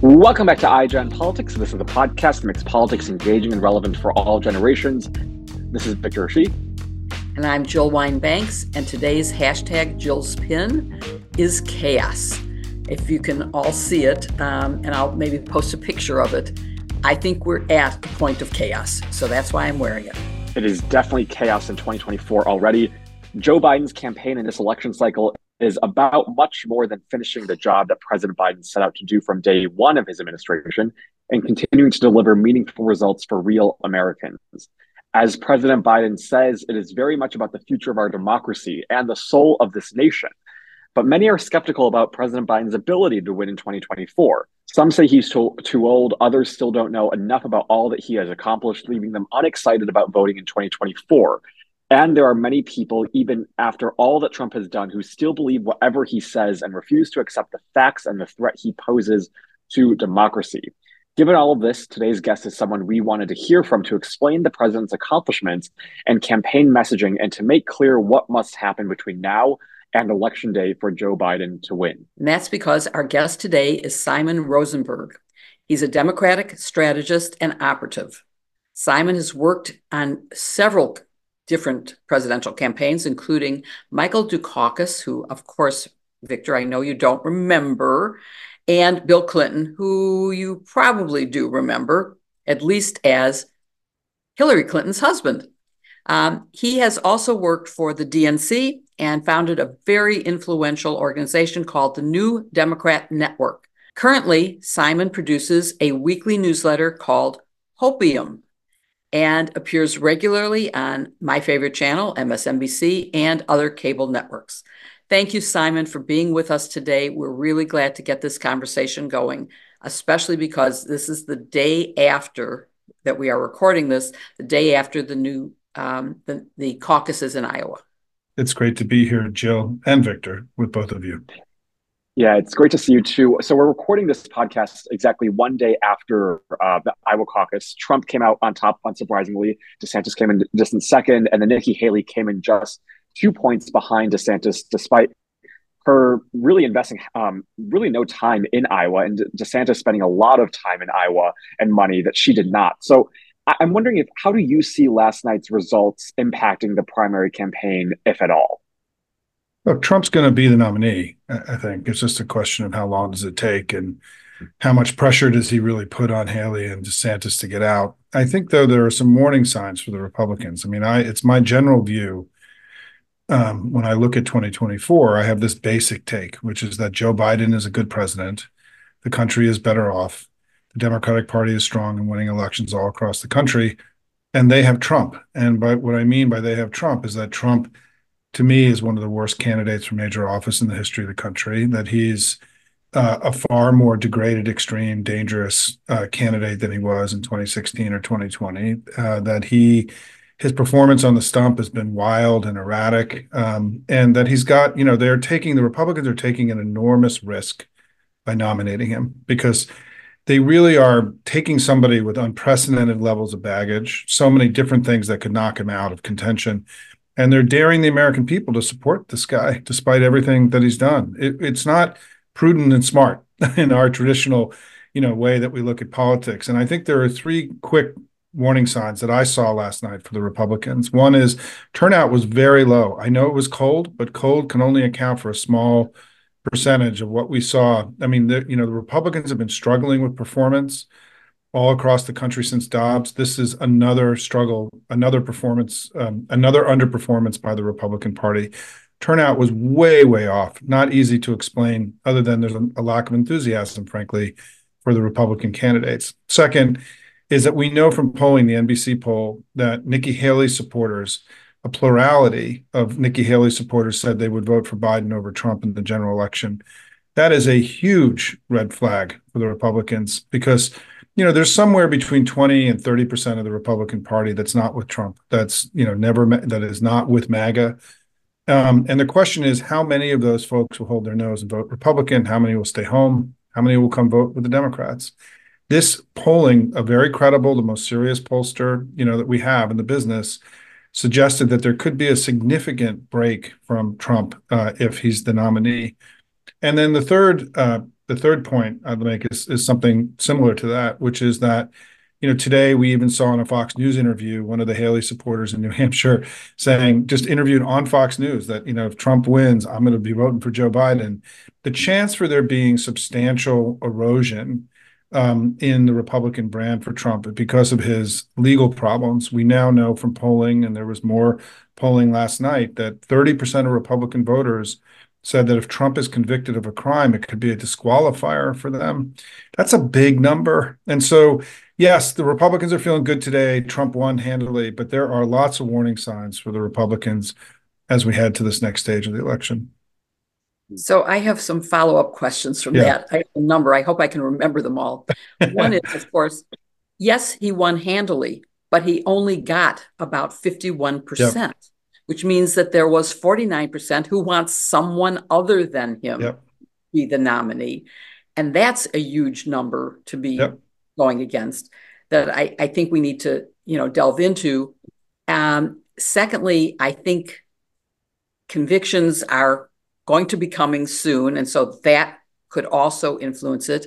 Welcome back to iGen Politics. This is a podcast that makes politics engaging and relevant for all generations. This is Victor Rashid. And I'm Jill Wine-Banks, and today's hashtag Jill's pin is chaos. If you can all see it, um, and I'll maybe post a picture of it, I think we're at a point of chaos. So that's why I'm wearing it. It is definitely chaos in 2024 already. Joe Biden's campaign in this election cycle is about much more than finishing the job that President Biden set out to do from day one of his administration and continuing to deliver meaningful results for real Americans. As President Biden says, it is very much about the future of our democracy and the soul of this nation. But many are skeptical about President Biden's ability to win in 2024. Some say he's too, too old, others still don't know enough about all that he has accomplished, leaving them unexcited about voting in 2024. And there are many people, even after all that Trump has done, who still believe whatever he says and refuse to accept the facts and the threat he poses to democracy. Given all of this, today's guest is someone we wanted to hear from to explain the president's accomplishments and campaign messaging and to make clear what must happen between now and election day for Joe Biden to win. And that's because our guest today is Simon Rosenberg. He's a Democratic strategist and operative. Simon has worked on several different presidential campaigns, including Michael Dukakis, who, of course, Victor, I know you don't remember, and Bill Clinton, who you probably do remember, at least as Hillary Clinton's husband. Um, he has also worked for the DNC and founded a very influential organization called the New Democrat Network. Currently, Simon produces a weekly newsletter called Hopium, and appears regularly on my favorite channel, MSNBC, and other cable networks. Thank you, Simon, for being with us today. We're really glad to get this conversation going, especially because this is the day after that we are recording this, the day after the new um, the, the caucuses in Iowa. It's great to be here, Jill and Victor, with both of you. Yeah, it's great to see you too. So we're recording this podcast exactly one day after uh, the Iowa caucus. Trump came out on top, unsurprisingly. DeSantis came in distant second, and then Nikki Haley came in just two points behind DeSantis, despite her really investing um, really no time in Iowa, and DeSantis spending a lot of time in Iowa and money that she did not. So I'm wondering if how do you see last night's results impacting the primary campaign, if at all? Look, Trump's going to be the nominee. I think it's just a question of how long does it take and how much pressure does he really put on Haley and DeSantis to get out. I think though there are some warning signs for the Republicans. I mean, I it's my general view um, when I look at 2024, I have this basic take, which is that Joe Biden is a good president. The country is better off. The Democratic Party is strong and winning elections all across the country, and they have Trump. And by what I mean by they have Trump is that Trump to me is one of the worst candidates for major office in the history of the country. That he's uh, a far more degraded, extreme, dangerous uh, candidate than he was in 2016 or 2020. Uh, that he his performance on the stump has been wild and erratic, um, and that he's got you know they're taking the Republicans are taking an enormous risk by nominating him because they really are taking somebody with unprecedented levels of baggage, so many different things that could knock him out of contention, and they're daring the American people to support this guy despite everything that he's done. It, it's not prudent and smart in our traditional, you know, way that we look at politics. And I think there are three quick warning signs that I saw last night for the Republicans. One is turnout was very low. I know it was cold, but cold can only account for a small percentage of what we saw. I mean, the, you know, the Republicans have been struggling with performance all across the country since Dobbs. This is another struggle, another performance, um, another underperformance by the Republican Party. Turnout was way, way off. Not easy to explain, other than there's a, a lack of enthusiasm, frankly, for the Republican candidates. Second is that we know from polling, the NBC poll, that Nikki Haley supporters, a plurality of Nikki Haley supporters said they would vote for Biden over Trump in the general election. That is a huge red flag for the Republicans because you know, there's somewhere between 20 and 30 percent of the Republican Party that's not with Trump. That's you know never that is not with MAGA. Um, and the question is, how many of those folks will hold their nose and vote Republican? How many will stay home? How many will come vote with the Democrats? This polling, a very credible, the most serious pollster you know that we have in the business, suggested that there could be a significant break from Trump uh, if he's the nominee. And then the third uh, the third point I'd make is is something similar to that, which is that you know, today we even saw in a Fox News interview one of the Haley supporters in New Hampshire saying, just interviewed on Fox News, that, you know, if Trump wins, I'm going to be voting for Joe Biden. The chance for there being substantial erosion um, in the Republican brand for Trump because of his legal problems. We now know from polling, and there was more polling last night, that 30% of Republican voters said that if Trump is convicted of a crime, it could be a disqualifier for them. That's a big number. And so, yes, the Republicans are feeling good today. Trump won handily, but there are lots of warning signs for the Republicans as we head to this next stage of the election. So I have some follow-up questions from yeah. that. I have a number. I hope I can remember them all. One is, of course, yes, he won handily, but he only got about 51%. Yep which means that there was 49% who wants someone other than him yep. be the nominee. And that's a huge number to be yep. going against that I, I think we need to, you know, delve into. Um, secondly, I think convictions are going to be coming soon. And so that could also influence it.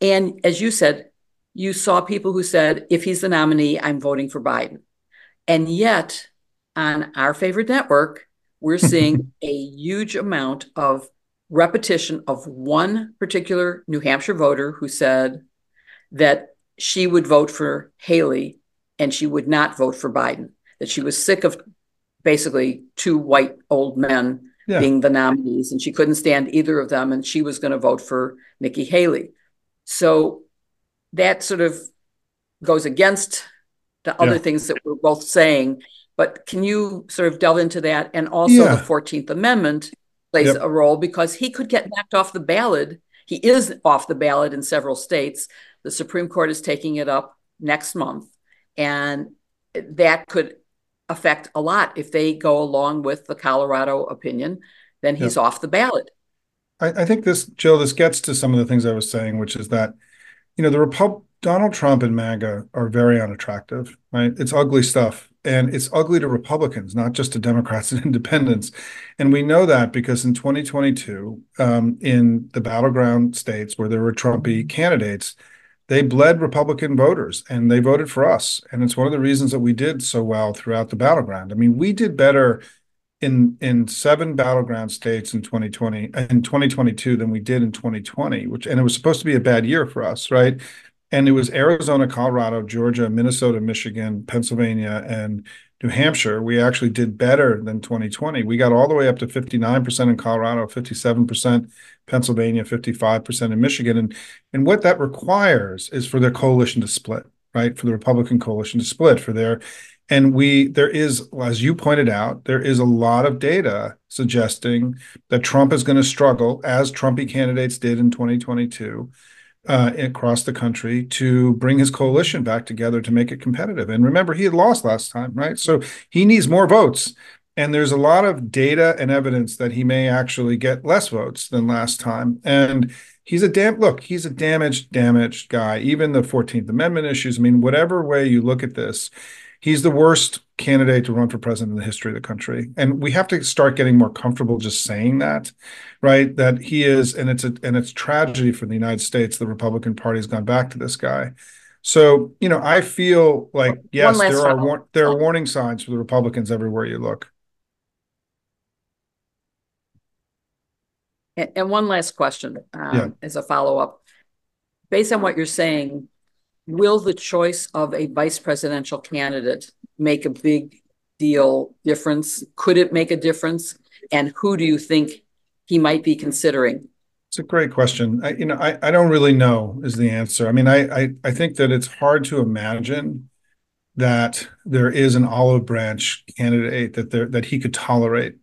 And as you said, you saw people who said, if he's the nominee, I'm voting for Biden. And yet, on our favorite network, we're seeing a huge amount of repetition of one particular New Hampshire voter who said that she would vote for Haley and she would not vote for Biden, that she was sick of basically two white old men yeah. being the nominees and she couldn't stand either of them and she was going to vote for Nikki Haley. So that sort of goes against the other yeah. things that we're both saying but can you sort of delve into that? And also yeah. the 14th Amendment plays yep. a role because he could get knocked off the ballot. He is off the ballot in several states. The Supreme Court is taking it up next month. And that could affect a lot. If they go along with the Colorado opinion, then he's yep. off the ballot. I, I, think this, Jill, this gets to some of the things I was saying, which is that, you know, the Repub- Donald Trump and MAGA are very unattractive, right? It's ugly stuff and it's ugly to Republicans, not just to Democrats and independents. And we know that because in 2022, um, in the battleground states where there were Trumpy candidates, they bled Republican voters and they voted for us. And it's one of the reasons that we did so well throughout the battleground. I mean, we did better in in seven battleground states in 2020 in 2022 than we did in 2020, which and it was supposed to be a bad year for us, right? And it was Arizona, Colorado, Georgia, Minnesota, Michigan, Pennsylvania, and New Hampshire. We actually did better than 2020. We got all the way up to 59% in Colorado, 57% Pennsylvania, 55% in Michigan. And, and what that requires is for their coalition to split, right? For the Republican coalition to split, for their and we there is as you pointed out there is a lot of data suggesting that trump is going to struggle as trumpy candidates did in 2022 uh, across the country to bring his coalition back together to make it competitive. And remember, he had lost last time, right? So he needs more votes. And there's a lot of data and evidence that he may actually get less votes than last time. And he's a damn look, he's a damaged, damaged guy. Even the 14th Amendment issues, I mean, whatever way you look at this, he's the worst candidate to run for president in the history of the country. And we have to start getting more comfortable just saying that, right? That he is, and it's a and it's tragedy for the United States. The Republican Party has gone back to this guy. So you know, I feel like yes, there are war- there are warning signs for the Republicans everywhere you look. And one last question um, yeah. as a follow up. Based on what you're saying, will the choice of a vice presidential candidate make a big deal difference? Could it make a difference? And who do you think he might be considering? It's a great question. I, you know, I, I don't really know is the answer. I mean, I, I I think that it's hard to imagine that there is an olive branch candidate that there that he could tolerate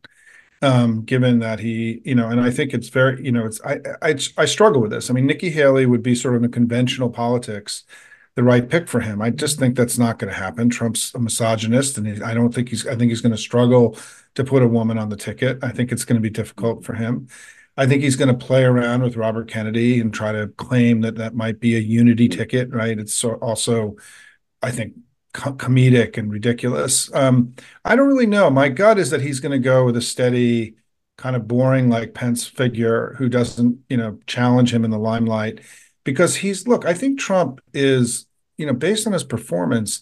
um, given that he, you know, and I think it's very, you know, it's I, I I struggle with this. I mean, Nikki Haley would be sort of in conventional politics the right pick for him. I just think that's not going to happen. Trump's a misogynist, and he, I don't think he's. I think he's going to struggle to put a woman on the ticket. I think it's going to be difficult for him. I think he's going to play around with Robert Kennedy and try to claim that that might be a unity ticket. Right? It's so also, I think, co- comedic and ridiculous. Um, I don't really know. My gut is that he's going to go with a steady kind of boring like Pence figure who doesn't, you know, challenge him in the limelight because he's look, I think Trump is, you know, based on his performance,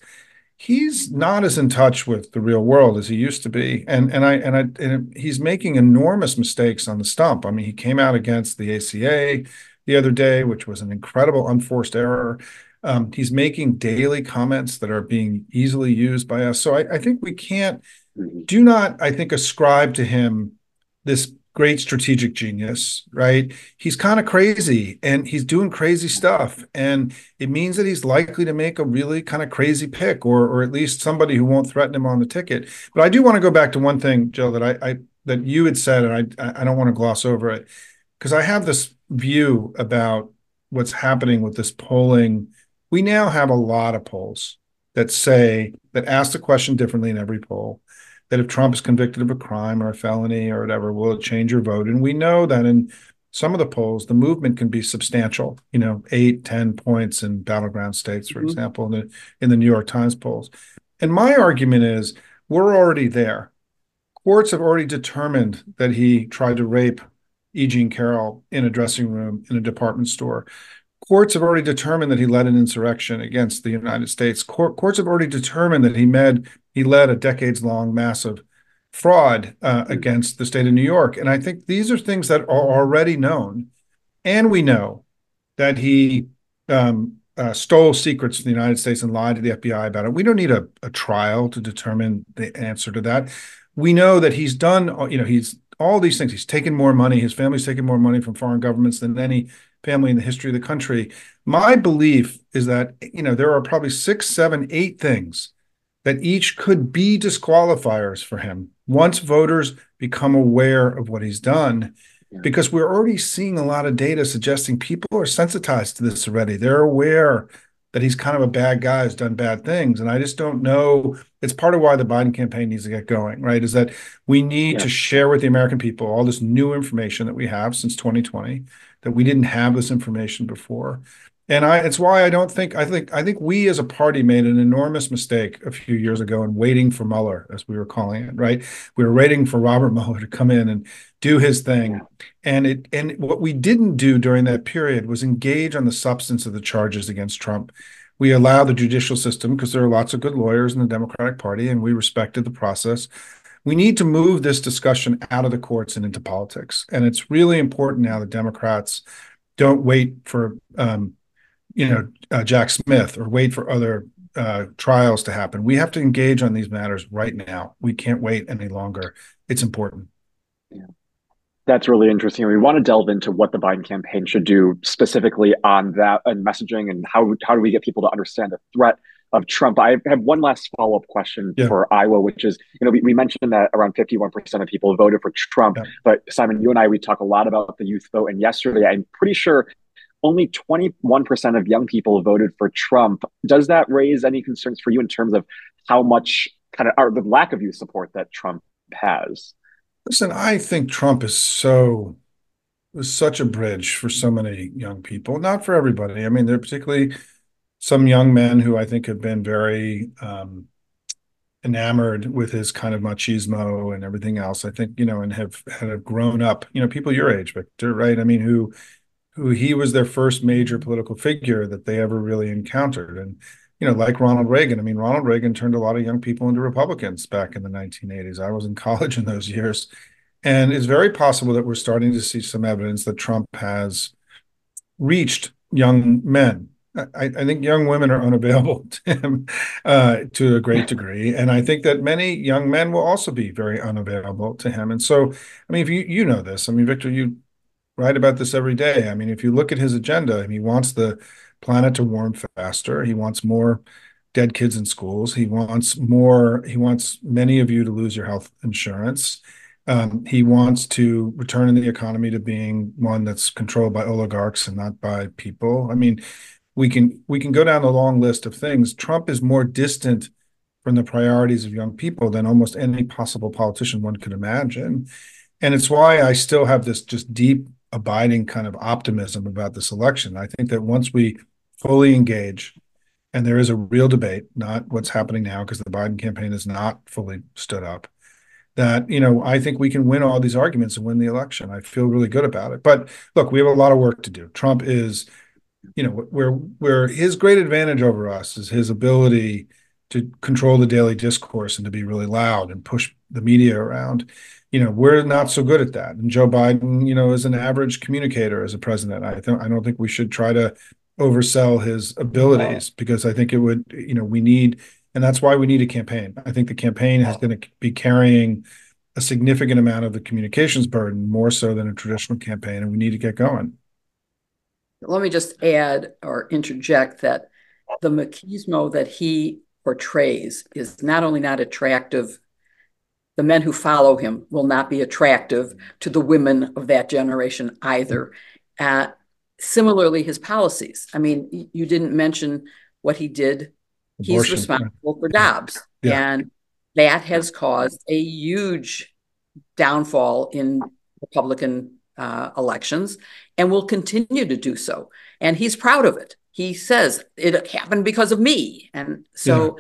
he's not as in touch with the real world as he used to be. And and I and I and he's making enormous mistakes on the stump. I mean, he came out against the ACA the other day, which was an incredible unforced error. Um, he's making daily comments that are being easily used by us. So I, I think we can't mm-hmm. do not, I think, ascribe to him this great strategic genius, right? He's kind of crazy and he's doing crazy stuff. And it means that he's likely to make a really kind of crazy pick or or at least somebody who won't threaten him on the ticket. But I do want to go back to one thing, Joe, that I, I that you had said, and I I don't want to gloss over it, because I have this view about what's happening with this polling. We now have a lot of polls that say that ask the question differently in every poll that if Trump is convicted of a crime or a felony or whatever, will it change your vote? And we know that in some of the polls, the movement can be substantial, you know, eight, ten points in battleground states, for mm-hmm. example, in the in the New York Times polls. And my argument is we're already there. Courts have already determined that he tried to rape E. Jean Carroll in a dressing room in a department store. Courts have already determined that he led an insurrection against the United States. Court, courts have already determined that he led he led a decades long massive fraud uh, against the state of New York. And I think these are things that are already known. And we know that he um, uh, stole secrets from the United States and lied to the FBI about it. We don't need a, a trial to determine the answer to that. We know that he's done, you know, he's all these things. He's taken more money. His family's taken more money from foreign governments than any family in the history of the country. My belief is that, you know, there are probably six, seven, eight things that each could be disqualifiers for him once voters become aware of what he's done. Yeah. Because we're already seeing a lot of data suggesting people are sensitized to this already. They're aware that he's kind of a bad guy who's done bad things. And I just don't know. It's part of why the Biden campaign needs to get going, right? Is that we need yeah. to share with the American people all this new information that we have since 2020, that we didn't have this information before and I it's why I don't think I think I think we as a party made an enormous mistake a few years ago in waiting for Mueller, as we were calling it, right? We were waiting for Robert Mueller to come in and do his thing. And it and what we didn't do during that period was engage on the substance of the charges against Trump. We allowed the judicial system because there are lots of good lawyers in the Democratic Party, and we respected the process. We need to move this discussion out of the courts and into politics. And it's really important now that Democrats don't wait for um, you know uh, Jack Smith or wait for other uh, trials to happen. We have to engage on these matters right now. We can't wait any longer. It's important. Yeah. That's really interesting. We want to delve into what the Biden campaign should do specifically on that and messaging and how how do we get people to understand the threat of Trump. I have one last follow up question yeah. for Iowa, which is, you know, we, we mentioned that around 51% of people voted for Trump. Yeah. But Simon, you and I, we talk a lot about the youth vote. And yesterday, I'm pretty sure only 21% of young people voted for Trump. Does that raise any concerns for you in terms of how much kind of or the lack of youth support that Trump has? Listen, I think Trump is so was such a bridge for so many young people, not for everybody. I mean, they're particularly some young men who I think have been very um, enamored with his kind of machismo and everything else. I think, you know, and have have grown up, you know, people your age, Victor, right? I mean, who who he was their first major political figure that they ever really encountered. And, you know, like Ronald Reagan, I mean, Ronald Reagan turned a lot of young people into Republicans back in the 1980s. I was in college in those years. And it's very possible that we're starting to see some evidence that Trump has reached young men. I, I think young women are unavailable to him uh, to a great degree, and I think that many young men will also be very unavailable to him. And so, I mean, if you you know this, I mean, Victor, you write about this every day. I mean, if you look at his agenda, he wants the planet to warm faster. He wants more dead kids in schools. He wants more. He wants many of you to lose your health insurance. Um, he wants to return the economy to being one that's controlled by oligarchs and not by people. I mean, we can we can go down the long list of things. Trump is more distant from the priorities of young people than almost any possible politician one could imagine. And it's why I still have this just deep abiding kind of optimism about this election. I think that once we fully engage, and there is a real debate, not what's happening now, because the Biden campaign has not fully stood up. that you know I think we can win all these arguments and win the election. I feel really good about it. But look, we have a lot of work to do. Trump is, you know, where where his great advantage over us is his ability to control the daily discourse and to be really loud and push the media around. You know, we're not so good at that. And Joe Biden, you know, is an average communicator as a president. I think I don't think we should try to oversell his abilities because I think it would, you know, we need and that's why we need a campaign. I think the campaign is going to be carrying a significant amount of the communications burden, more so than a traditional campaign, and we need to get going. Let me just add or interject that the machismo that he portrays is not only not attractive, the men who follow him will not be attractive to the women of that generation either. Uh, similarly, his policies. I mean, you didn't mention what he did He's responsible for Dobbs. Yeah. And that has caused a huge downfall in Republican uh, elections and will continue to do so. And he's proud of it. He says it happened because of me. And so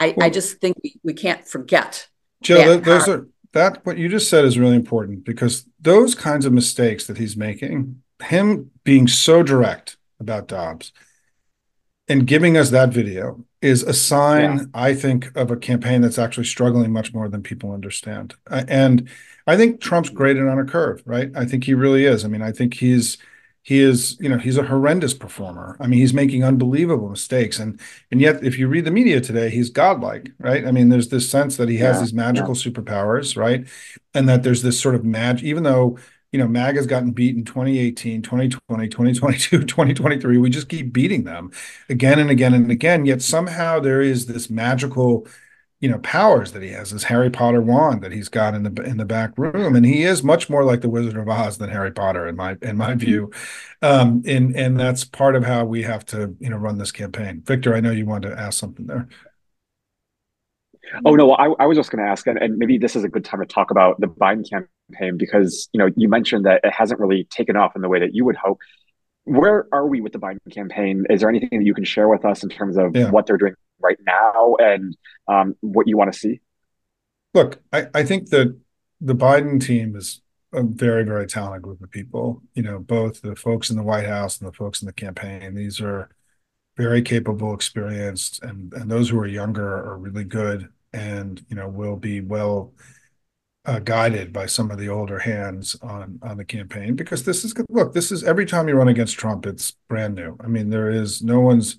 yeah. I, well, I, just think we, we can't forget. Jill, those are that what you just said is really important because those kinds of mistakes that he's making, him being so direct about Dobbs and giving us that video is a sign, yeah. I think, of a campaign that's actually struggling much more than people understand. And I think Trump's graded on a curve, right? I think he really is. I mean, I think he's he is, you know, he's a horrendous performer. I mean, he's making unbelievable mistakes, and and yet, if you read the media today, he's godlike, right? I mean, there's this sense that he has yeah. these magical yeah. superpowers, right? And that there's this sort of magic, even though you know, MAG has gotten beat in 2018, 2020, 2022, 2023. We just keep beating them again and again and again. Yet somehow there is this magical, you know, powers that he has, this Harry Potter wand that he's got in the in the back room, and he is much more like the Wizard of Oz than Harry Potter in my in my view. Um, and and that's part of how we have to, you know, run this campaign. Victor, I know you wanted to ask something there. Oh no, I, I was just going to ask, and, and, maybe this is a good time to talk about the Biden campaign because you know you mentioned that it hasn't really taken off in the way that you would hope. Where are we with the Biden campaign? Is there anything that you can share with us in terms of yeah. what they're doing right now and um, what you want to see? Look, I, I think that the Biden team is a very, very talented group of people. You know, both the folks in the White House and the folks in the campaign. These are very capable, experienced, and and those who are younger are really good and you know will be well uh, guided by some of the older hands on on the campaign because this is look this is every time you run against Trump it's brand new. I mean there is no one's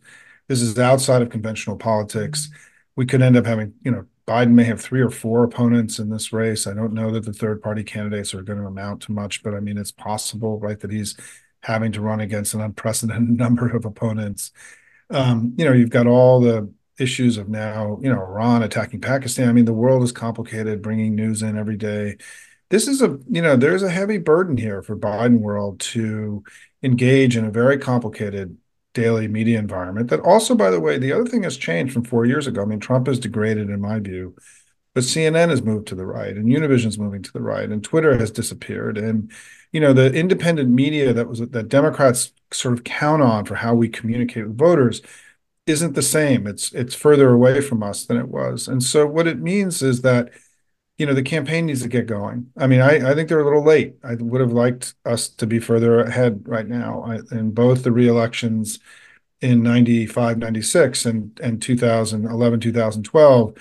this is outside of conventional politics. We could end up having you know Biden may have three or four opponents in this race. I don't know that the third party candidates are going to amount to much, but I mean it's possible right that he's having to run against an unprecedented number of opponents. Um, you know you've got all the issues of now, you know, Iran attacking Pakistan. I mean, the world is complicated, bringing news in every day. This is a, you know, there's a heavy burden here for Biden world to engage in a very complicated daily media environment. That also, by the way, the other thing has changed from four years ago. I mean, Trump has degraded, in my view, but CNN has moved to the right, and Univision's moving to the right, and Twitter has disappeared, and you know, the independent media that was that Democrats sort of count on for how we communicate with voters isn't the same. It's it's further away from us than it was. And so what it means is that you know the campaign needs to get going. I mean, I, I think they're a little late. I would have liked us to be further ahead right now I, in both the re-elections in 95, 96 and, and 2011, 2012.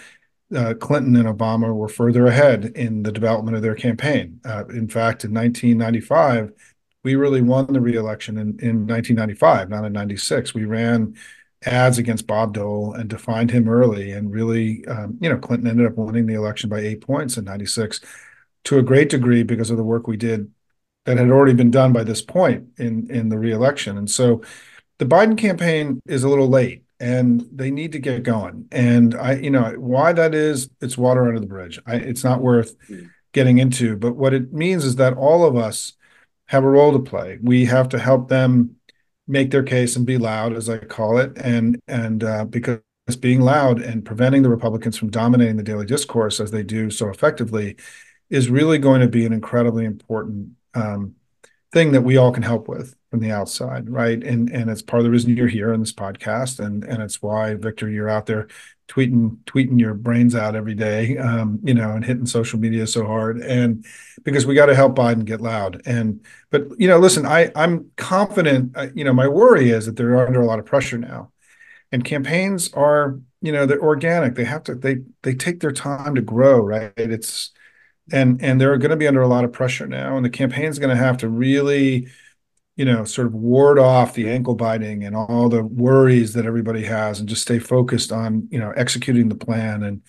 Uh, Clinton and Obama were further ahead in the development of their campaign. Uh, in fact, in 1995, we really won the re-election in, in 1995, not in 96. We ran ads against Bob Dole and defined him early. And really, um, you know, Clinton ended up winning the election by eight points in 96 to a great degree because of the work we did that had already been done by this point in, in the reelection. And so the Biden campaign is a little late and they need to get going. And I, you know, why that is, it's water under the bridge. I, it's not worth getting into. But what it means is that all of us have a role to play. We have to help them make their case and be loud, as I call it, and and uh, because being loud and preventing the Republicans from dominating the daily discourse as they do so effectively is really going to be an incredibly important um, thing that we all can help with from the outside, right? And and it's part of the reason you're here in this podcast, and and it's why Victor, you're out there tweeting tweeting your brains out every day, um, you know, and hitting social media so hard, and because we got to help Biden get loud. And but you know, listen, I I'm confident. Uh, you know, my worry is that they're under a lot of pressure now, and campaigns are you know they're organic. They have to they they take their time to grow, right? It's and and they're going to be under a lot of pressure now, and the campaign's going to have to really you know, sort of ward off the ankle biting and all the worries that everybody has and just stay focused on, you know, executing the plan and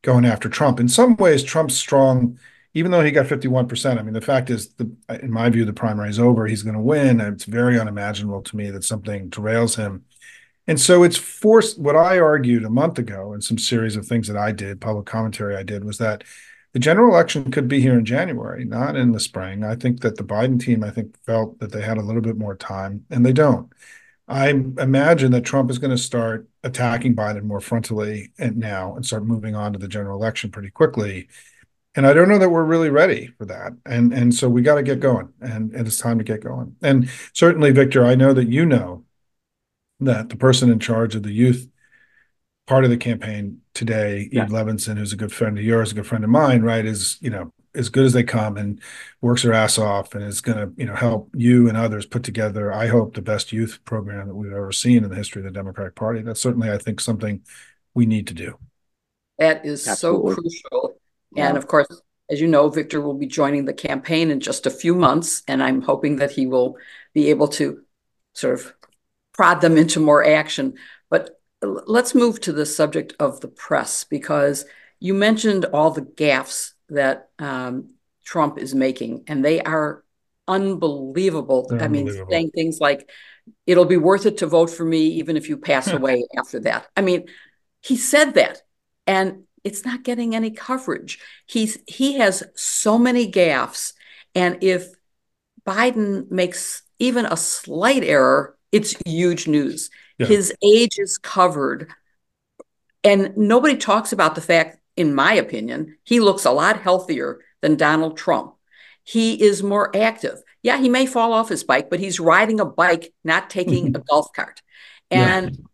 going after Trump. In some ways, Trump's strong, even though he got 51%. I mean, the fact is, the, in my view, the primary is over. He's going to win. It's very unimaginable to me that something derails him. And so it's forced what I argued a month ago in some series of things that I did, public commentary I did, was that the general election could be here in January, not in the spring. I think that the Biden team, I think, felt that they had a little bit more time, and they don't. I imagine that Trump is going to start attacking Biden more frontally and now and start moving on to the general election pretty quickly. And I don't know that we're really ready for that. And and so we got to get going, and, and it's time to get going. And certainly, Victor, I know that you know that the person in charge of the youth part of the campaign today, yeah. Eve Levenson, who's a good friend of yours, a good friend of mine, right, is you know as good as they come and works her ass off and is going to you know help you and others put together. I hope the best youth program that we've ever seen in the history of the Democratic Party. That's certainly I think something we need to do. That is Absolutely. so crucial, yeah. and of course. As you know, Victor will be joining the campaign in just a few months, and I'm hoping that he will be able to sort of prod them into more action. But let's move to the subject of the press because you mentioned all the gaffes that um, Trump is making, and they are unbelievable. They're I mean, saying things like, it'll be worth it to vote for me even if you pass away after that. I mean, he said that, and it's not getting any coverage. He's he has so many gaffes, and if Biden makes even a slight error, it's huge news. Yeah. His age is covered. And nobody talks about the fact, in my opinion, he looks a lot healthier than Donald Trump. He is more active. Yeah, he may fall off his bike, but he's riding a bike, not taking a golf cart. And yeah.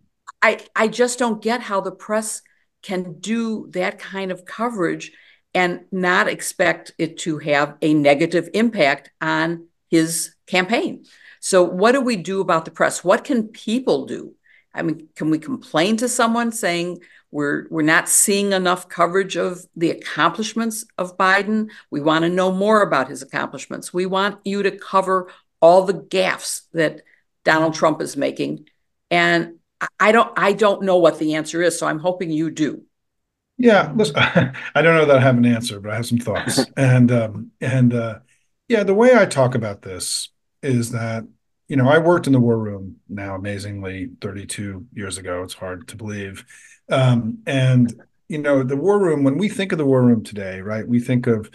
I I just don't get how the press can do that kind of coverage and not expect it to have a negative impact on his campaign. So, what do we do about the press? What can people do? I mean, can we complain to someone saying we're we're not seeing enough coverage of the accomplishments of Biden? We want to know more about his accomplishments. We want you to cover all the gaffes that Donald Trump is making. And I don't I don't know what the answer is, so I'm hoping you do. Yeah, listen, I don't know that I have an answer, but I have some thoughts. and um, and uh, yeah, the way I talk about this is that you know I worked in the war room now amazingly 32 years ago. It's hard to believe, um, and you know the war room. When we think of the war room today, right? We think of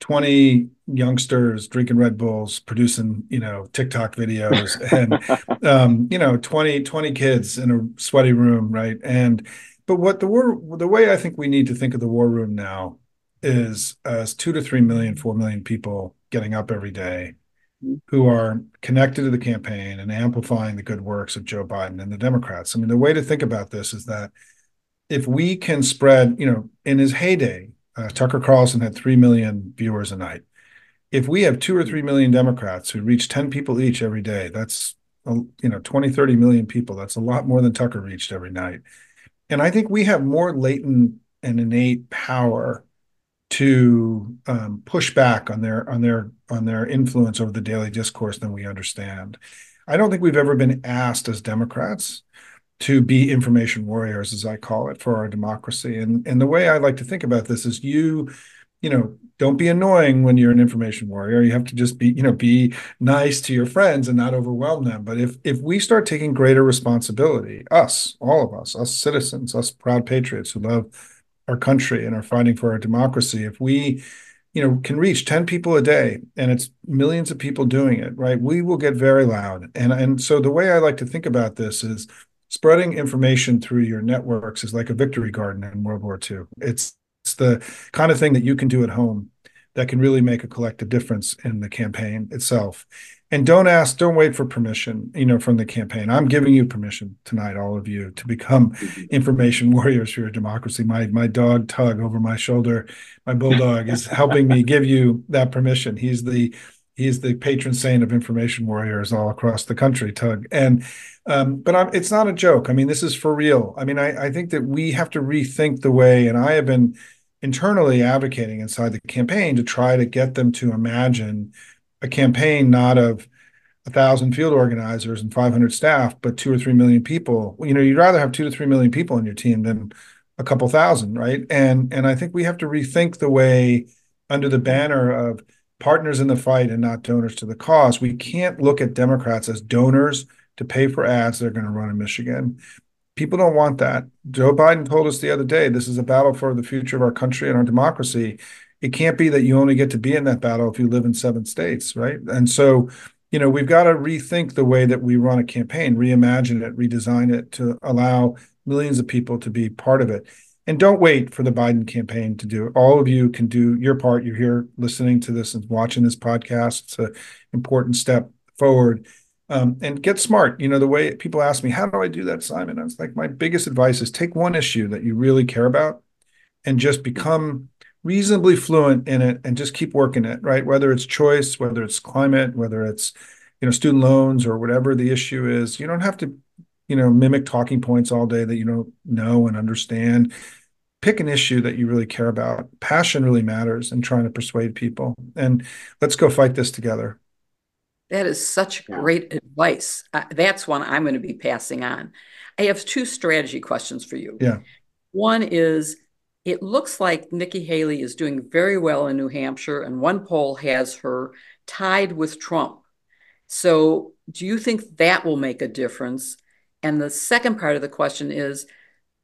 20 youngsters drinking Red Bulls, producing, you know, TikTok videos and, um, you know, 20, 20 kids in a sweaty room. Right. And, but what the war, the way I think we need to think of the war room now is as two to three million, four million people getting up every day who are connected to the campaign and amplifying the good works of Joe Biden and the Democrats. I mean, the way to think about this is that if we can spread, you know, in his heyday, uh, Tucker Carlson had 3 million viewers a night. If we have two or 3 million Democrats who reach 10 people each every day, that's, you know, 20, 30 million people. That's a lot more than Tucker reached every night. And I think we have more latent and innate power to um, push back on their on their on their influence over the daily discourse than we understand. I don't think we've ever been asked as Democrats to be information warriors, as I call it, for our democracy. And and the way I like to think about this is you, you know, don't be annoying when you're an information warrior. You have to just be, you know, be nice to your friends and not overwhelm them. But if if we start taking greater responsibility, us, all of us, us citizens, us proud patriots who love our country and are fighting for our democracy, if we you know can reach 10 people a day and it's millions of people doing it right we will get very loud. And and so the way i like to think about this is spreading information through your networks is like a victory garden in world war ii it's it's the kind of thing that you can do at home that can really make a collective difference in the campaign itself and don't ask don't wait for permission you know from the campaign. I'm giving you permission tonight all of you to become mm-hmm. information warriors for your democracy. My my dog tug over my shoulder my bulldog is helping me give you that permission. He's the he's the patron saint of information warriors all across the country tug. And um, but I'm, it's not a joke. I mean this is for real. I mean I, I think that we have to rethink the way and i have been internally advocating inside the campaign to try to get them to imagine a campaign not of a thousand field organizers and 500 staff, but two or three million people. You know, you'd rather have two to three million people in your team than a couple thousand, right? And and I think we have to rethink the way, under the banner of partners in the fight and not donors to the cause, we can't look at Democrats as donors to pay for ads they're going to run in Michigan. People don't want that. Joe Biden told us the other day this is a battle for the future of our country and our democracy it can't be that you only get to be in that battle if you live in seven states, right? And so, you know, we've got to rethink the way that we run a campaign, reimagine it, redesign it to allow millions of people to be part of it. And don't wait for the Biden campaign to do it. All of you can do your part. You're here listening to this and watching this podcast. It's an important step forward. Um, and get smart. You know, the way people ask me, how do I do that, Simon? I was like, my biggest advice is take one issue that you really care about and just become reasonably fluent in it and just keep working it, right? Whether it's choice, whether it's climate, whether it's, you know, student loans or whatever the issue is, you don't have to, you know, mimic talking points all day that you don't know and understand. Pick an issue that you really care about. Passion really matters in trying to persuade people. And let's go fight this together. That is such great advice. Uh, that's one I'm going to be passing on. I have two strategy questions for you. Yeah. One is it looks like Nikki Haley is doing very well in New Hampshire, and one poll has her tied with Trump. So, do you think that will make a difference? And the second part of the question is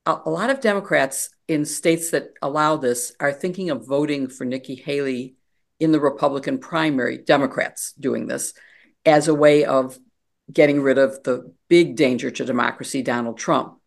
a, a lot of Democrats in states that allow this are thinking of voting for Nikki Haley in the Republican primary, Democrats doing this as a way of getting rid of the big danger to democracy, Donald Trump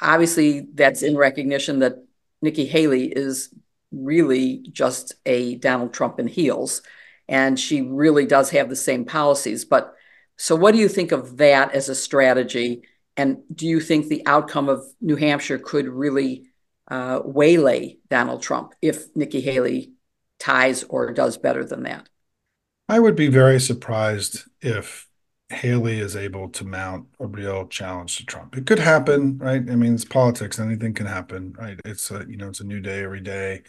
obviously that's in recognition that Nikki Haley is really just a Donald Trump in heels, and she really does have the same policies. But so, what do you think of that as a strategy? And do you think the outcome of New Hampshire could really uh, waylay Donald Trump if Nikki Haley ties or does better than that? I would be very surprised if Haley is able to mount a real challenge to Trump. It could happen, right? I mean, it's politics; anything can happen, right? It's a you know, it's a new day every day.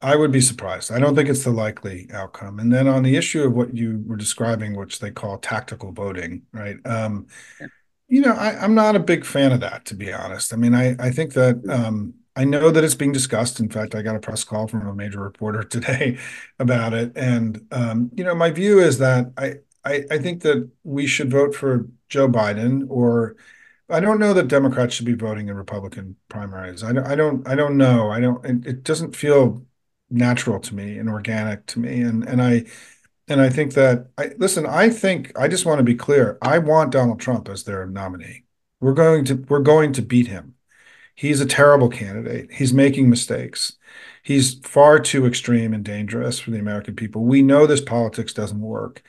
I would be surprised. I don't think it's the likely outcome. And then on the issue of what you were describing, which they call tactical voting, right? Um, yeah. You know, I, am not a big fan of that, to be honest. I mean, I I think that um, I know that it's being discussed. In fact, I got a press call from a major reporter today about it, and um, you know, my view is that I I, I think that we should vote for Joe Biden or I don't know that Democrats should be voting in Republican primaries. I don't I don't I don't know. I don't it, it doesn't feel natural to me and organic to me. And and I and I think that I listen, I think I just want to be clear. I want Donald Trump as their nominee. We're going to we're going to beat him. He's a terrible candidate. He's making mistakes. He's far too extreme and dangerous for the American people. We know this politics doesn't work.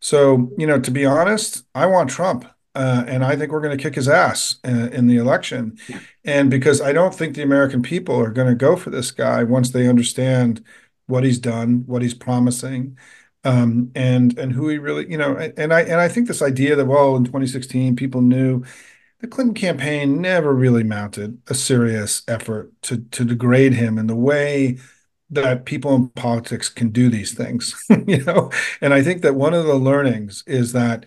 So, you know, to be honest, I want Trump. Uh, and I think we're going to kick his ass in, uh, in the election. Yeah. And because I don't think the American people are going to go for this guy once they understand what he's done, what he's promising, um, and and who he really, you know, and I and I think this idea that well, in 2016, people knew the Clinton campaign never really mounted a serious effort to to degrade him in the way that people in politics can do these things, you know? And I think that one of the learnings is that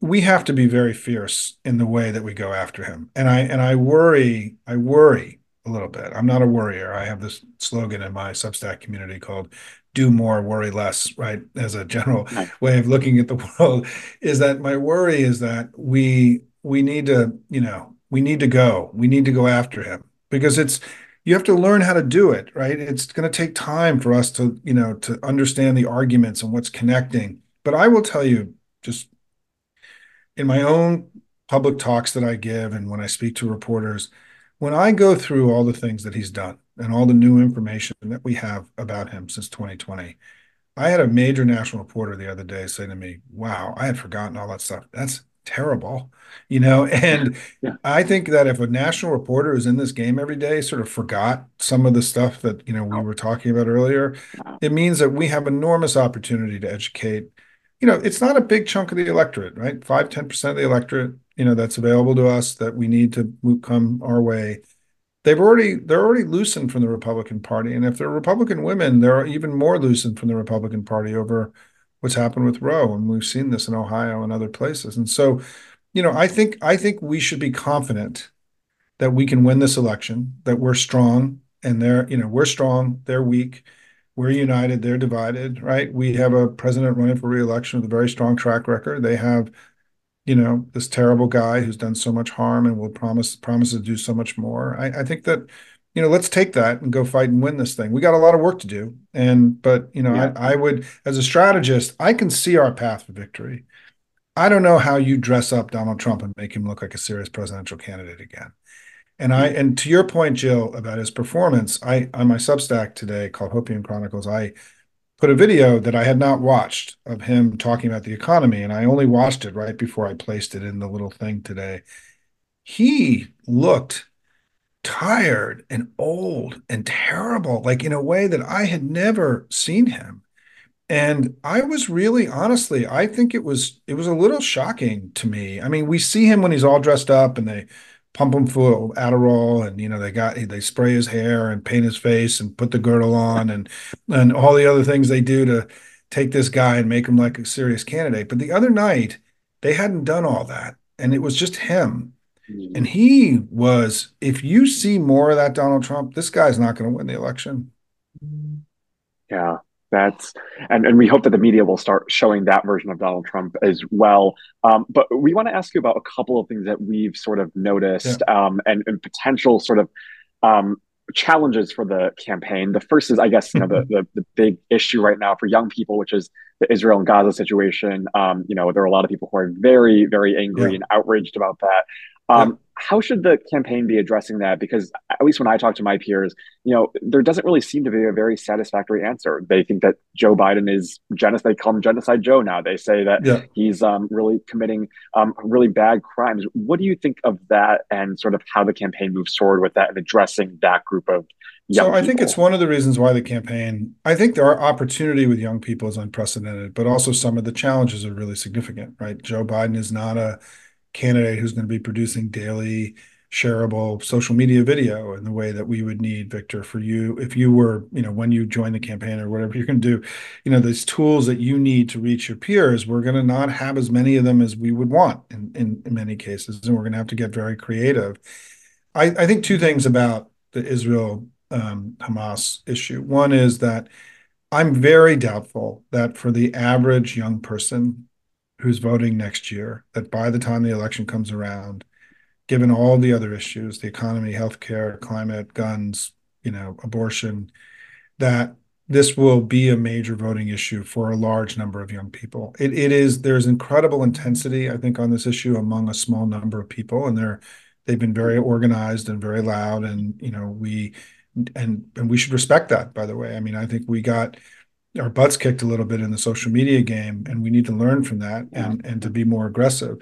we have to be very fierce in the way that we go after him. And I and I worry, I worry a little bit. I'm not a worrier. I have this slogan in my Substack community called do more, worry less, right? As a general way of looking at the world, is that my worry is that we we need to, you know, we need to go. We need to go after him because it's you have to learn how to do it right it's going to take time for us to you know to understand the arguments and what's connecting but i will tell you just in my own public talks that i give and when i speak to reporters when i go through all the things that he's done and all the new information that we have about him since 2020 I had a major national reporter the other day say to me, "Wow, I had forgotten all that stuff. That's terrible." You know, and Yeah. I think that if a national reporter who's in this game every day sort of forgot some of the stuff that, you know, we oh. were talking about earlier, it means that we have enormous opportunity to educate. You know, it's not a big chunk of the electorate, right? Five, 10% of the electorate, you know, that's available to us that we need to come our way. They've already they're already loosened from the Republican Party, and if they're Republican women, they're even more loosened from the Republican Party over what's happened with Roe, and we've seen this in Ohio and other places. And so, you know, I think I think we should be confident that we can win this election, that we're strong, and they're, you know, we're strong, they're weak, we're united, they're divided, right? We have a president running for reelection with a very strong track record. They have you know, this terrible guy who's done so much harm and will promise promises to do so much more. I, I think that, you know, let's take that and go fight and win this thing. We got a lot of work to do. And but you know, Yeah. I, I would as a strategist, I can see our path for victory. I don't know how you dress up Donald Trump and make him look like a serious presidential candidate again. And I and to your point, Jill, about his performance, I on my Substack today called Hopium Chronicles, I put a video that I had not watched of him talking about the economy, and I only watched it right before I placed it in the little thing today. He looked tired and old and terrible, like in a way that I had never seen him. And I was really honestly, I think it was it was a little shocking to me. I mean, we see him when he's all dressed up and they pump him full of Adderall and you know they got they spray his hair and paint his face and put the girdle on and and all the other things they do to take this guy and make him like a serious candidate. But the other night they hadn't done all that and it was just him. And he was, if you see more of that Donald Trump, this guy's not going to win the election. Yeah, that's and and we hope that the media will start showing that version of Donald Trump as well. Um, but we want to ask you about a couple of things that we've sort of noticed um, and, and potential sort of um, challenges for the campaign. The first is, I guess, you know, the, the the big issue right now for young people, which is the Israel and Gaza situation. Um, you know, there are a lot of people who are very, very angry Yeah. and outraged about that. Um, How should the campaign be addressing that? Because at least when I talk to my peers, you know, there doesn't really seem to be a very satisfactory answer. They think that Joe Biden is genocide. They call him Genocide Joe now. They say that Yeah. he's um, really committing um, really bad crimes. What do you think of that, and sort of how the campaign moves forward with that and addressing that group of young So I think it's one of the reasons why the campaign, I think there are opportunity with young people is unprecedented, but also some of the challenges are really significant, right? Joe Biden is not a candidate who's going to be producing daily shareable social media video in the way that we would need, Victor, for you. If you were, you know, when you join the campaign or whatever you're going to do, you know, these tools that you need to reach your peers, we're going to not have as many of them as we would want in, in, in many cases. And we're going to have to get very creative. I, I think two things about the Israel um, Hamas issue. One is that I'm very doubtful that for the average young person who's voting next year, that by the time the election comes around, given all the other issues, the economy, healthcare, climate, guns, you know, abortion, that this will be a major voting issue for a large number of young people. It, it is, there's incredible intensity, I think, on this issue among a small number of people, and they're, they've been very organized and very loud, and, you know, we, and, and we should respect that, by the way. I mean, I think we got our butts kicked a little bit in the social media game, and we need to learn from that and, and to be more aggressive.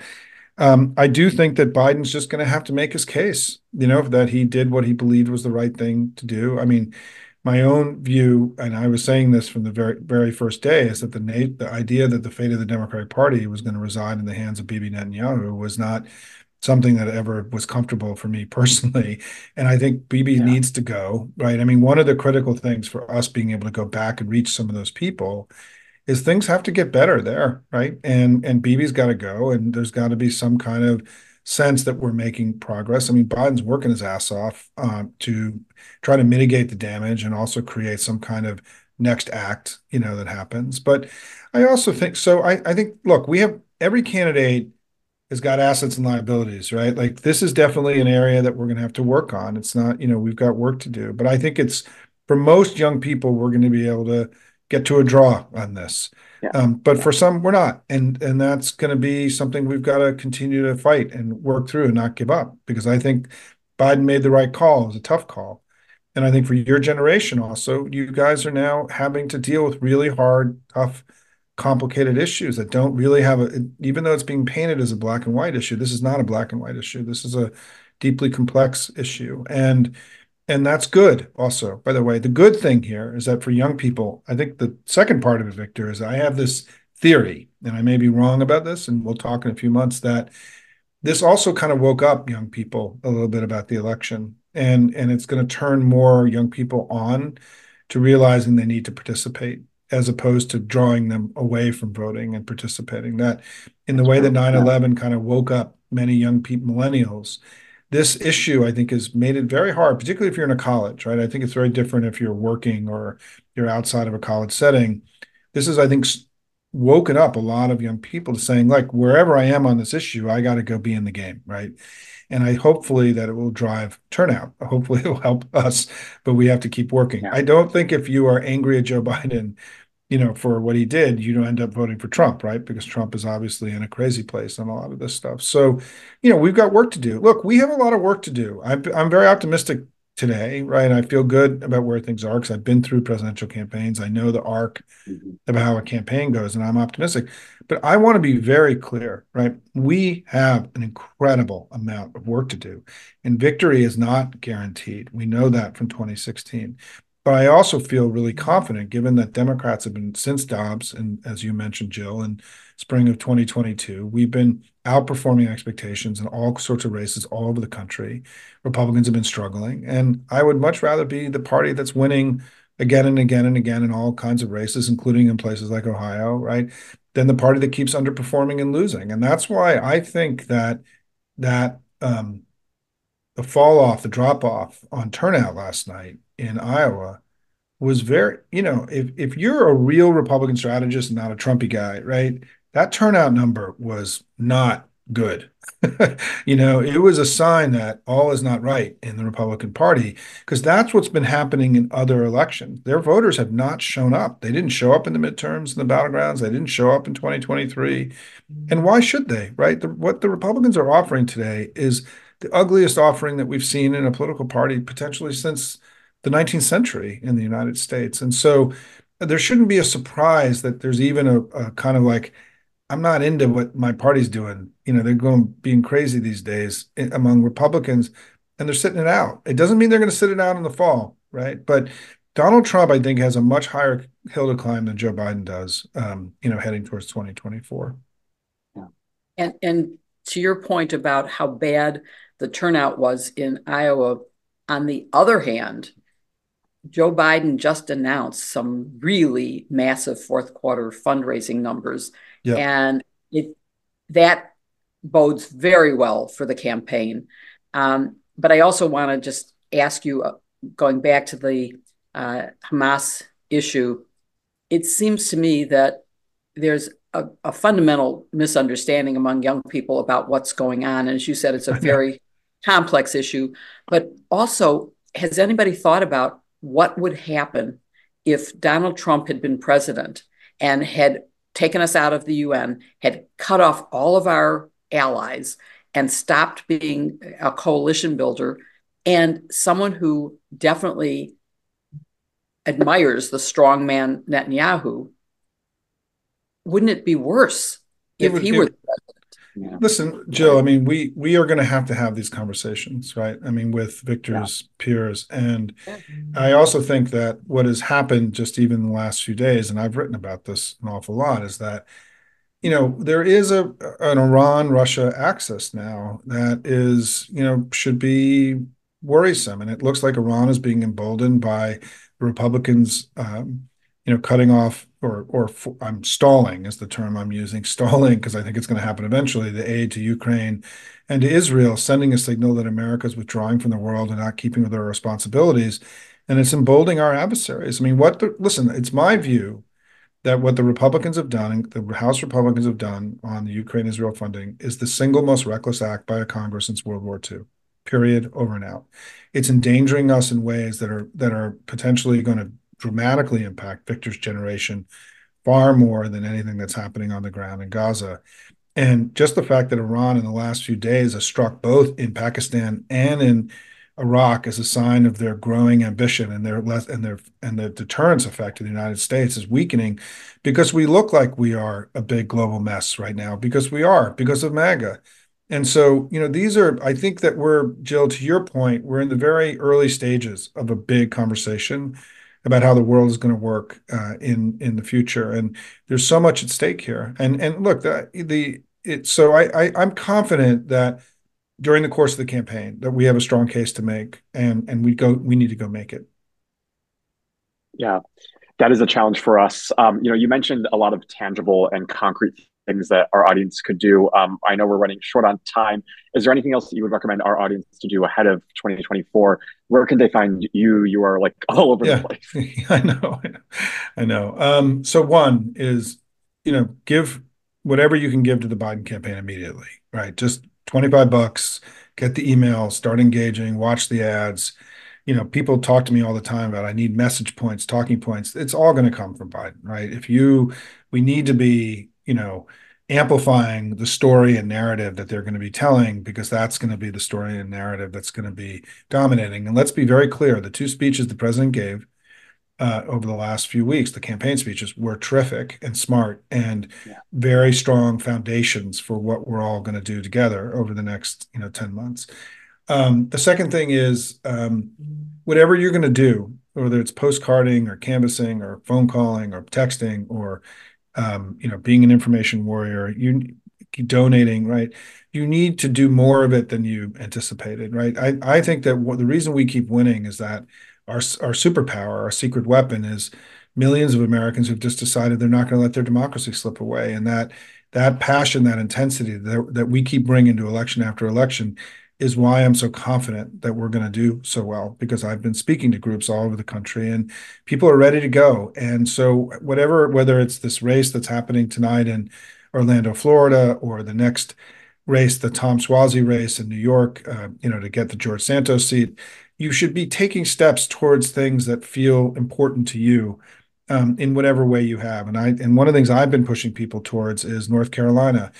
Um, I do think that Biden's just going to have to make his case, you know, that he did what he believed was the right thing to do. I mean, my own view, and I was saying this from the very very first day, is that the na- the idea that the fate of the Democratic Party was going to reside in the hands of Bibi Netanyahu was not something that ever was comfortable for me personally. And I think Bibi Yeah. needs to go, right? I mean, one of the critical things for us being able to go back and reach some of those people is things have to get better there, right? And and Bibi's got to go, and there's got to be some kind of sense that we're making progress. I mean, Biden's working his ass off uh, to try to mitigate the damage and also create some kind of next act, you know, that happens. But I also think so. I, I think, look, we have every candidate has got assets and liabilities, right? Like this is definitely an area that we're going to have to work on. It's not, you know, we've got work to do, but I think it's for most young people, we're going to be able to get to a draw on this. Yeah. Um, but for some, we're not, and and that's going to be something we've got to continue to fight and work through and not give up because I think Biden made the right call. It was a tough call, And I think for your generation also, you guys are now having to deal with really hard, tough, complicated issues that don't really have a, even though it's being painted as a black and white issue, this is not a black and white issue. This is a deeply complex issue. And and that's good also by the way the good thing here is that for young people i think the second part of it victor is i have this theory and i may be wrong about this and we'll talk in a few months that this also kind of woke up young people a little bit about the election and and it's going to turn more young people on to realizing they need to participate as opposed to drawing them away from voting and participating that in the way that 9-11 kind of woke up many young people millennials this issue, I think, has made it very hard, particularly if you're in a college, right? I think it's very different if you're working or you're outside of a college setting. This is, I think, woken up a lot of young people to saying, like, wherever I am on this issue, I got to go be in the game, right? And I hopefully that it will drive turnout. Hopefully it will help us, but we have to keep working. Yeah. I don't think if you are angry at Joe Biden you know, for what he did, you don't end up voting for Trump, right? Because Trump is obviously in a crazy place on a lot of this stuff. So, you know, we've got work to do. Look, we have a lot of work to do. I'm, I'm very optimistic today, right? I feel good about where things are because I've been through presidential campaigns. I know the arc mm-hmm. about how a campaign goes, and I'm optimistic. But I want to be very clear, right? We have an incredible amount of work to do, and victory is not guaranteed. We know that from 2016. But I also feel really confident, given that Democrats have been since Dobbs, and as you mentioned, Jill, in spring of 2022, we've been outperforming expectations in all sorts of races all over the country. Republicans have been struggling, and I would much rather be the party that's winning again and again and again in all kinds of races, including in places like Ohio, right? Than the party that keeps underperforming and losing. And that's why I think that that um, the fall off, the drop off on turnout last night in Iowa was very, you know, if if you're a real Republican strategist and not a Trumpy guy, right? That turnout number was not good. you know, it was a sign that all is not right in the Republican Party because that's what's been happening in other elections. Their voters have not shown up. They didn't show up in the midterms and the battlegrounds. They didn't show up in 2023. Mm-hmm. And why should they, right? The, what the Republicans are offering today is the ugliest offering that we've seen in a political party potentially since the 19th century in the United States. And so there shouldn't be a surprise that there's even a, a kind of like, I'm not into what my party's doing. You know, they're going being crazy these days among Republicans and they're sitting it out. It doesn't mean they're going to sit it out in the fall, right? But Donald Trump, I think, has a much higher hill to climb than Joe Biden does, um, you know, heading towards 2024. Yeah. And and to your point about how bad the turnout was in Iowa, on the other hand, Joe Biden just announced some really massive fourth quarter fundraising numbers. Yep. And it that bodes very well for the campaign. Um, but I also want to just ask you, uh, going back to the uh, Hamas issue, it seems to me that there's a, a, fundamental misunderstanding among young people about what's going on. And as you said, it's a very complex issue. But also, has anybody thought about what would happen if Donald Trump had been president and had taken us out of the UN, had cut off all of our allies, and stopped being a coalition builder, and someone who definitely admires the strong man Netanyahu, wouldn't it be worse if would, he were the president? Yeah. Listen, Jill, I mean, we we are going to have to have these conversations, right? I mean, with Victor's yeah. peers. And I also think that what has happened just even the last few days, and I've written about this an awful lot, is that, you know, there is a an Iran Russia axis now that is, you know, should be worrisome. And it looks like Iran is being emboldened by Republicans um, you know, cutting off or or I'm stalling is the term I'm using, stalling because I think it's going to happen eventually. The aid to Ukraine and to Israel, sending a signal that America is withdrawing from the world and not keeping with our responsibilities, and it's emboldening our adversaries. I mean, what the listen? It's my view that what the Republicans have done, the House Republicans have done on the Ukraine Israel funding, is the single most reckless act by a Congress since World War II. Period. Over and out. It's endangering us in ways that are that are potentially going to dramatically impact Victor's generation far more than anything that's happening on the ground in Gaza. And just the fact that Iran in the last few days has struck both in Pakistan and in Iraq as a sign of their growing ambition and their less and their and the deterrence effect of the United States is weakening because we look like we are a big global mess right now because we are because of MAGA. And so, you know, these are, I think that we're, Jill, to your point, we're in the very early stages of a big conversation about how the world is going to work uh, in in the future, and there's so much at stake here. And and look, the the it so I, I I'm confident that during the course of the campaign that we have a strong case to make, and and we go we need to go make it. Yeah, that is a challenge for us. Um, you know, you mentioned a lot of tangible and concrete things that our audience could do. Um, I know we're running short on time. Is there anything else that you would recommend our audience to do ahead of 2024? Where can they find you? You are like all over yeah, the place. I know, I know. Um, so one is, you know, give whatever you can give to the Biden campaign immediately, right? Just 25 bucks, get the email, start engaging, watch the ads. You know, people talk to me all the time about I need message points, talking points. It's all going to come from Biden, right? If you, we need to be, you know, amplifying the story and narrative that they're going to be telling because that's going to be the story and narrative that's going to be dominating. And let's be very clear the two speeches the president gave uh, over the last few weeks, the campaign speeches were terrific and smart and yeah. very strong foundations for what we're all going to do together over the next you know 10 months. Um, the second thing is um, whatever you're going to do, whether it's postcarding or canvassing or phone calling or texting or um, you know being an information warrior, you donating, right? You need to do more of it than you anticipated, right? I, I think that what, the reason we keep winning is that our our superpower, our secret weapon is millions of Americans who've just decided they're not going to let their democracy slip away, and that that passion, that intensity that that we keep bringing to election after election is why I'm so confident that we're going to do so well because I've been speaking to groups all over the country and people are ready to go. And so whatever whether it's this race that's happening tonight in Orlando, Florida, or the next race, the Tom Suozzi race in New York, uh, you know, to get the George Santos seat, you should be taking steps towards things that feel important to you um, in whatever way you have. And I and one of the things I've been pushing people towards is North Carolina.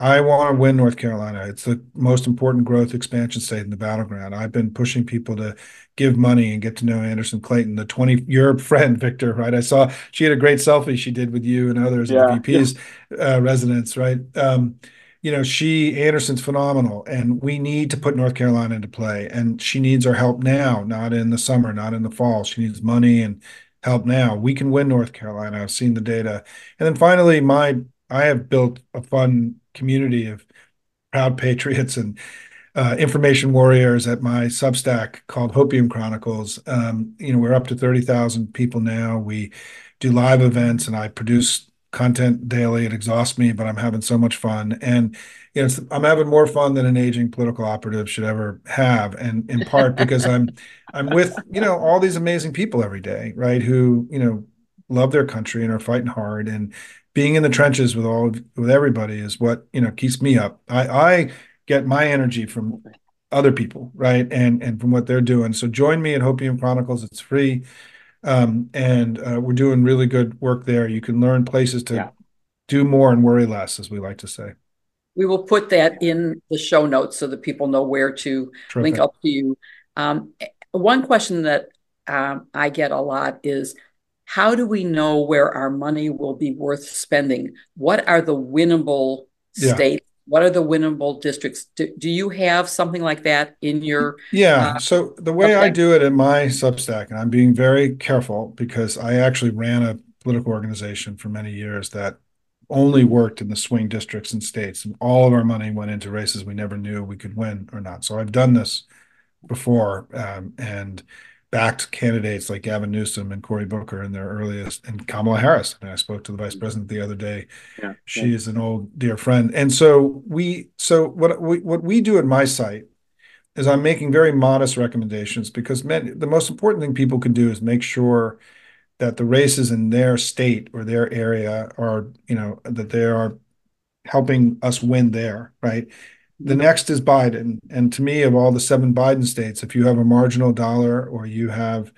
I want to win North Carolina. It's the most important growth expansion state in the battleground. I've been pushing people to give money and get to know Anderson Clayton, the 20 your friend Victor, right? I saw she had a great selfie she did with you and others yeah, at VP's yeah. uh, residence, right? Um, you know, she Anderson's phenomenal, and we need to put North Carolina into play. And she needs our help now, not in the summer, not in the fall. She needs money and help now. We can win North Carolina. I've seen the data. And then finally, my I have built a fun community of proud patriots and uh, information warriors at my Substack called Hopium Chronicles. Um, you know, we're up to thirty thousand people now. We do live events, and I produce content daily. It exhausts me, but I'm having so much fun. And you know, I'm having more fun than an aging political operative should ever have. And in part because I'm I'm with, you know, all these amazing people every day, right? Who, you know, love their country and are fighting hard. And being in the trenches with all with everybody is what, you know, keeps me up. I I get my energy from other people, right? And and from what they're doing. So join me at Hopium Chronicles. It's free. Um, and uh, we're doing really good work there. You can learn places to yeah. do more and worry less, as we like to say. We will put that in the show notes so that people know where to Terrific. link up to you. Um, one question that um, I get a lot is how do we know where our money will be worth spending? What are the winnable yeah. states what are the winnable districts? Do, do you have something like that in your? Yeah. Uh, so the way okay. I do it in my Substack, and I'm being very careful because I actually ran a political organization for many years that only worked in the swing districts and states, and all of our money went into races we never knew we could win or not. So I've done this before, um, and backed candidates like Gavin Newsom and Cory Booker in their earliest, and Kamala Harris. I mean, I spoke to the vice mm-hmm. president the other day. Yeah, she yeah. is an old dear friend, and so we. So what we what we do at my site is I'm making very modest recommendations because men, the most important thing people can do is make sure that the races in their state or their area are, you know, that they are helping us win there, right? The next is Biden. And to me, of all the seven Biden states, if you have a marginal dollar or you have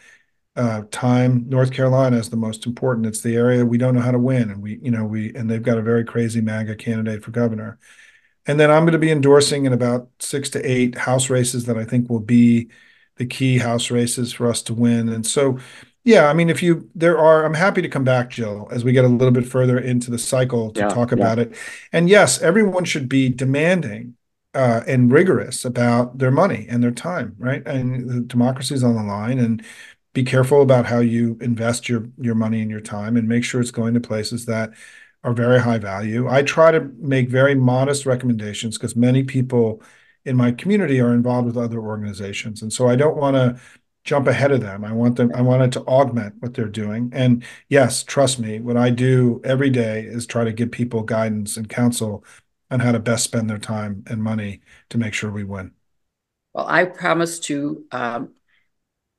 uh, time, North Carolina is the most important. It's the area we don't know how to win. And we, you know, we, and they've got a very crazy MAGA candidate for governor. And then I'm going to be endorsing in about six to eight House races that I think will be the key House races for us to win. And so, yeah, I mean, if you there are, I'm happy to come back, Jill, as we get a little bit further into the cycle to yeah, talk about yeah. it. And yes, everyone should be demanding uh, and rigorous about their money and their time, right? And the democracy is on the line, and be careful about how you invest your your money and your time, and make sure it's going to places that are very high value. I try to make very modest recommendations because many people in my community are involved with other organizations, and so I don't want to jump ahead of them. I want them. I wanted to augment what they're doing. And yes, trust me, what I do every day is try to give people guidance and counsel on how to best spend their time and money to make sure we win. Well, I promise to um,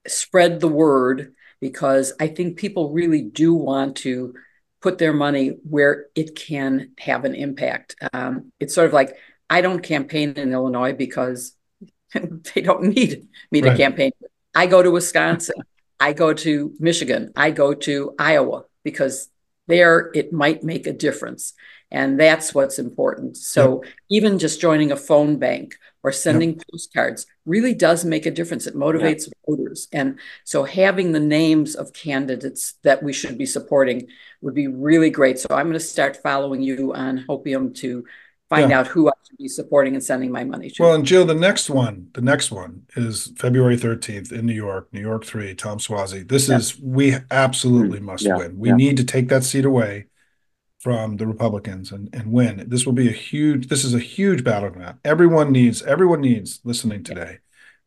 spread the word because I think people really do want to put their money where it can have an impact. Um, it's sort of like I don't campaign in Illinois because they don't need me right. to campaign. I go to Wisconsin, I go to Michigan, I go to Iowa because there it might make a difference. And that's what's important. So yep. even just joining a phone bank or sending yep. postcards really does make a difference. It motivates yep. voters. And so having the names of candidates that we should be supporting would be really great. So I'm going to start following you on Hopium to find yeah. out who I should be supporting and sending my money to. Well, and Jill, the next one, the next one is February 13th in New York, New York 3, Tom Suozzi. This yeah. is, we absolutely mm, must yeah. win. We need to take that seat away from the Republicans and, and win. This will be a huge, this is a huge battleground. Everyone needs, everyone needs listening today.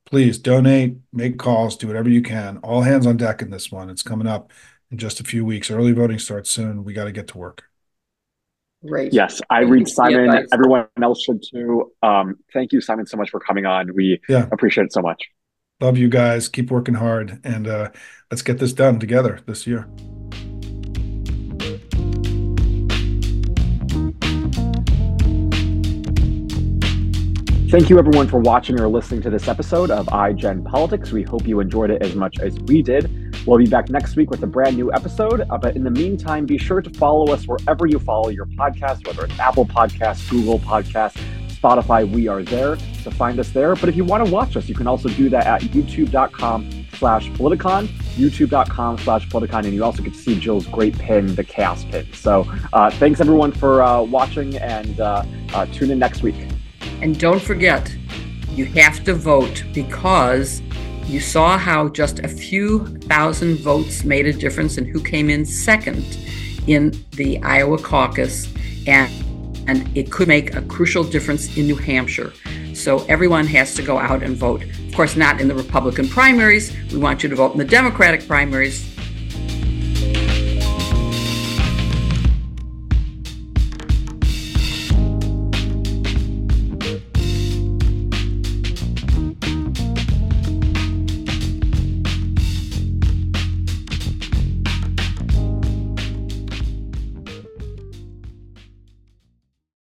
Please donate, make calls, do whatever you can. All hands on deck in this one. It's coming up in just a few weeks. Early voting starts soon. We got to get to work. Great. Yes, I read Simon. Everyone else should too. Um, thank you, Simon, so much for coming on. We yeah. appreciate it so much. Love you guys. Keep working hard, and uh, let's get this done together this year. Thank you, everyone, for watching or listening to this episode of iGen Politics. We hope you enjoyed it as much as we did. We'll be back next week with a brand new episode. Uh, but in the meantime, be sure to follow us wherever you follow your podcast, whether it's Apple Podcasts, Google Podcasts, Spotify. We are there to find us there. But if you want to watch us, you can also do that at youtube.com slash politicon, youtube.com slash politicon, and you also get to see Jill's great pin, the chaos pin. So uh, thanks, everyone, for uh, watching, and uh, uh, tune in next week. And don't forget, you have to vote because you saw how just a few thousand votes made a difference in who came in second in the Iowa caucus, and, and it could make a crucial difference in New Hampshire. So everyone has to go out and vote. Of course, not in the Republican primaries. We want you to vote in the Democratic primaries